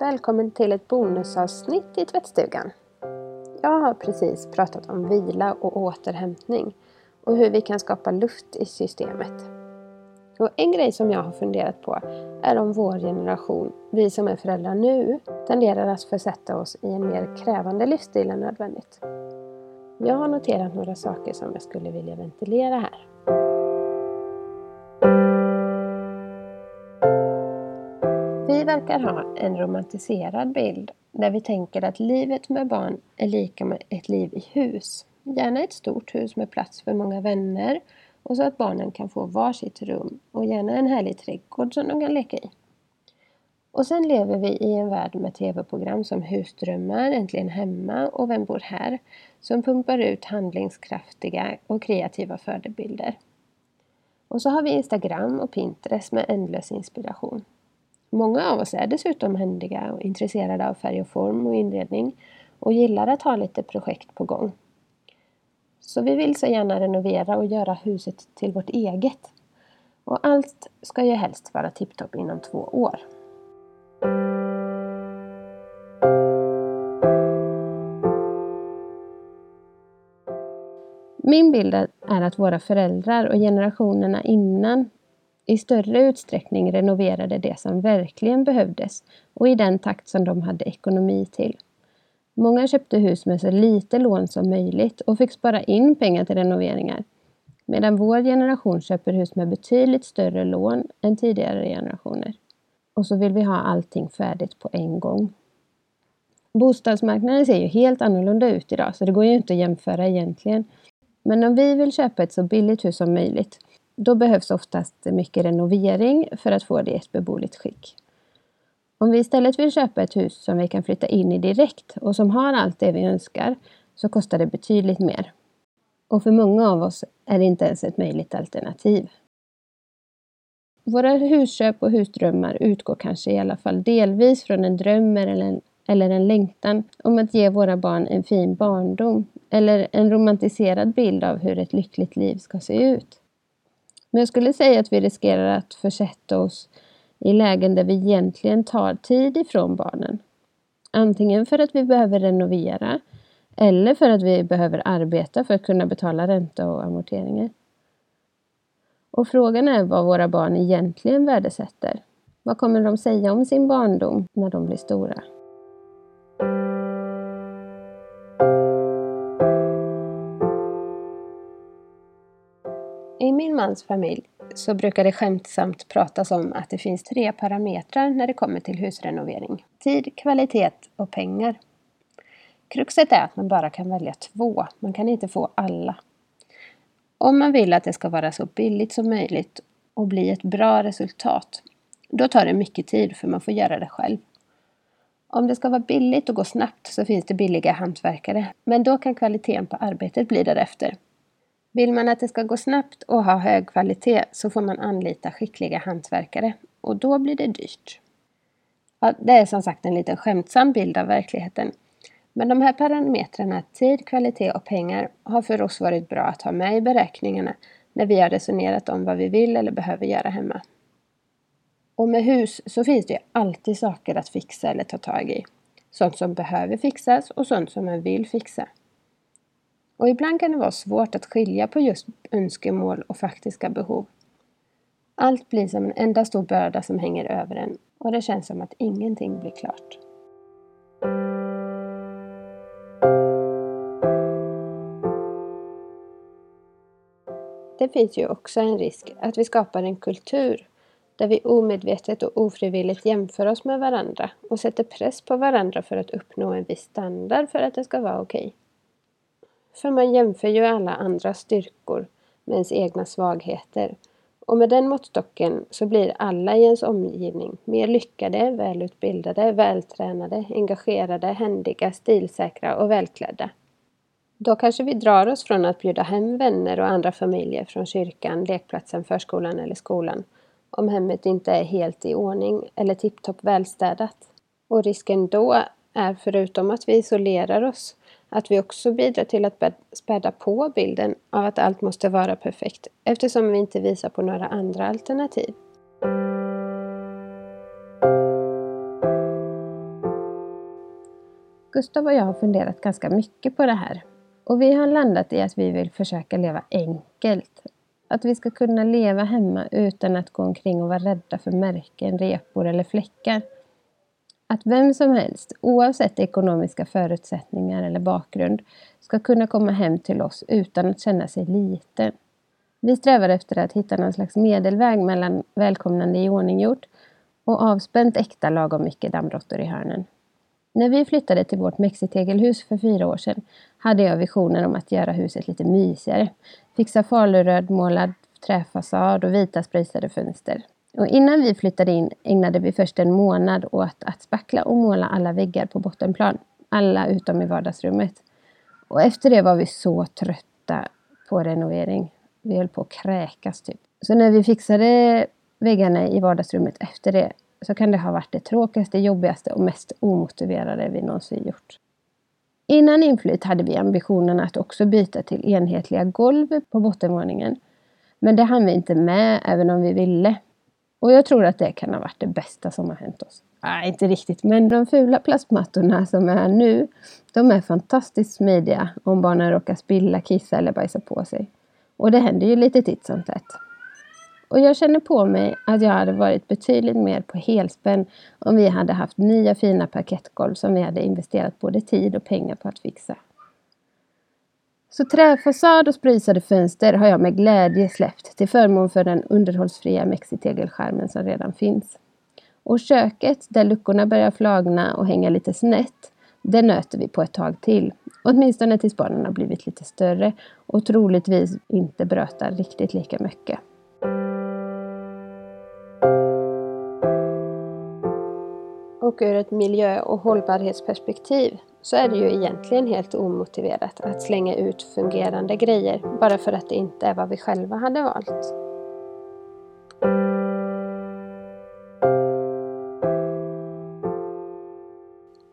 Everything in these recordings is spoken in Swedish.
Välkommen till ett bonusavsnitt i tvättstugan. Jag har precis pratat om vila och återhämtning och hur vi kan skapa luft i systemet. Och en grej som jag har funderat på är om vår generation, vi som är föräldrar nu, tenderar att försätta oss i en mer krävande livsstil än nödvändigt. Jag har noterat några saker som jag skulle vilja ventilera här. Verkar ha en romantiserad bild där vi tänker att livet med barn är lika med ett liv i hus. Gärna ett stort hus med plats för många vänner och så att barnen kan få varsitt rum och gärna en härlig trädgård som de kan leka i. Och sen lever vi i en värld med tv-program som Husdrömmar, Äntligen Hemma och Vem bor här? Som pumpar ut handlingskraftiga och kreativa förebilder. Och så har vi Instagram och Pinterest med ändlös inspiration. Många av oss är dessutom händiga och intresserade av färg och form och inredning och gillar att ha lite projekt på gång. Så vi vill så gärna renovera och göra huset till vårt eget. Och allt ska ju helst vara tipptopp inom två år. Min bild är att våra föräldrar och generationerna innan i större utsträckning renoverade det som verkligen behövdes och i den takt som de hade ekonomi till. Många köpte hus med så lite lån som möjligt och fick spara in pengar till renoveringar. Medan vår generation köper hus med betydligt större lån än tidigare generationer. Och så vill vi ha allting färdigt på en gång. Bostadsmarknaden ser ju helt annorlunda ut idag så det går ju inte att jämföra egentligen. Men om vi vill köpa ett så billigt hus som möjligt då behövs oftast mycket renovering för att få det i ett beboeligt skick. Om vi istället vill köpa ett hus som vi kan flytta in i direkt och som har allt det vi önskar så kostar det betydligt mer. Och för många av oss är det inte ens ett möjligt alternativ. Våra husköp och husdrömmar utgår kanske i alla fall delvis från en dröm eller en, eller en längtan om att ge våra barn en fin barndom eller en romantiserad bild av hur ett lyckligt liv ska se ut. Men jag skulle säga att vi riskerar att försätta oss i lägen där vi egentligen tar tid ifrån barnen. Antingen för att vi behöver renovera eller för att vi behöver arbeta för att kunna betala ränta och amorteringar. Och frågan är vad våra barn egentligen värdesätter. Vad kommer de säga om sin barndom när de blir stora? Min mans familj så brukar det skämtsamt pratas om att det finns tre parametrar när det kommer till husrenovering. Tid, kvalitet och pengar. Kruxet är att man bara kan välja två, man kan inte få alla. Om man vill att det ska vara så billigt som möjligt och bli ett bra resultat, då tar det mycket tid för man får göra det själv. Om det ska vara billigt och gå snabbt så finns det billiga hantverkare, men då kan kvaliteten på arbetet bli därefter. Vill man att det ska gå snabbt och ha hög kvalitet så får man anlita skickliga hantverkare och då blir det dyrt. Ja, det är som sagt en liten skämtsam bild av verkligheten. Men de här parametrarna tid, kvalitet och pengar har för oss varit bra att ha med i beräkningarna när vi har resonerat om vad vi vill eller behöver göra hemma. Och med hus så finns det ju alltid saker att fixa eller ta tag i. Sånt som behöver fixas och sånt som man vill fixa. Och ibland kan det vara svårt att skilja på just önskemål och faktiska behov. Allt blir som en enda stor börda som hänger över en och det känns som att ingenting blir klart. Det finns ju också en risk att vi skapar en kultur där vi omedvetet och ofrivilligt jämför oss med varandra och sätter press på varandra för att uppnå en viss standard för att det ska vara okej. Okay. För man jämför ju alla andras styrkor med ens egna svagheter. Och med den måttstocken så blir alla i ens omgivning mer lyckade, välutbildade, vältränade, engagerade, händiga, stilsäkra och välklädda. Då kanske vi drar oss från att bjuda hem vänner och andra familjer från kyrkan, lekplatsen, förskolan eller skolan om hemmet inte är helt i ordning eller tipptopp välstädat. Och risken då är förutom att vi isolerar oss att vi också bidrar till att späda på bilden av att allt måste vara perfekt eftersom vi inte visar på några andra alternativ. Gustav och jag har funderat ganska mycket på det här. Och vi har landat i att vi vill försöka leva enkelt. Att vi ska kunna leva hemma utan att gå omkring och vara rädda för märken, repor eller fläckar. Att vem som helst, oavsett ekonomiska förutsättningar eller bakgrund, ska kunna komma hem till oss utan att känna sig liten. Vi strävar efter att hitta någon slags medelväg mellan välkomnande i och avspänt äkta lagom mycket dammråttor i hörnen. När vi flyttade till vårt mexitegelhus för fyra år sedan hade jag visioner om att göra huset lite mysigare. Fixa falurödmålad träfasad och vita spröjsade fönster. Och innan vi flyttade in ägnade vi först en månad åt att spackla och måla alla väggar på bottenplan. Alla utom i vardagsrummet. Och efter det var vi så trötta på renovering. Vi höll på att kräkas typ. Så när vi fixade väggarna i vardagsrummet efter det så kan det ha varit det tråkigaste, jobbigaste och mest omotiverade vi någonsin gjort. Innan inflytt hade vi ambitionen att också byta till enhetliga golv på bottenvåningen. Men det hann vi inte med, även om vi ville. Och jag tror att det kan ha varit det bästa som har hänt oss. Nej, inte riktigt, men de fula plastmattorna som är här nu, de är fantastiskt smidiga om barnen råkar spilla, kissa eller bajsa på sig. Och det händer ju lite titt som tätt. Och jag känner på mig att jag hade varit betydligt mer på helspänn om vi hade haft nya fina parkettgolv som vi hade investerat både tid och pengar på att fixa. Så träfasad och sprisade fönster har jag med glädje släppt till förmån för den underhållsfria mexitegelskärmen som redan finns. Och köket, där luckorna börjar flagna och hänga lite snett, det nöter vi på ett tag till. Åtminstone tills barnen har blivit lite större och troligtvis inte brötar riktigt lika mycket. Och ur ett miljö och hållbarhetsperspektiv så är det ju egentligen helt omotiverat att slänga ut fungerande grejer bara för att det inte är vad vi själva hade valt.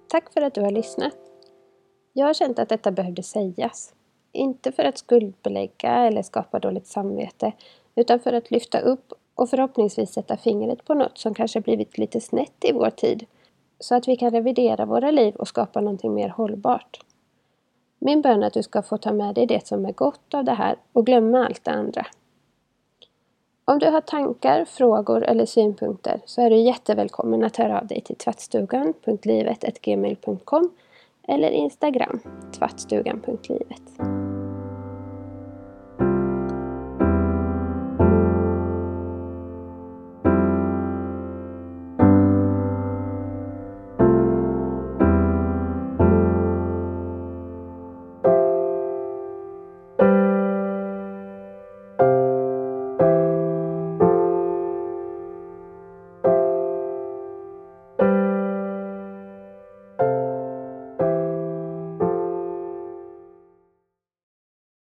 Tack för att du har lyssnat. Jag har känt att detta behövde sägas. Inte för att skuldbelägga eller skapa dåligt samvete, utan för att lyfta upp och förhoppningsvis sätta fingret på något som kanske blivit lite snett i vår tid så att vi kan revidera våra liv och skapa någonting mer hållbart. Min bön är att du ska få ta med dig det som är gott av det här och glömma allt det andra. Om du har tankar, frågor eller synpunkter så är du jättevälkommen att höra av dig till tvättstugan.livet.gmail.com eller Instagram, tvattstugan.livet.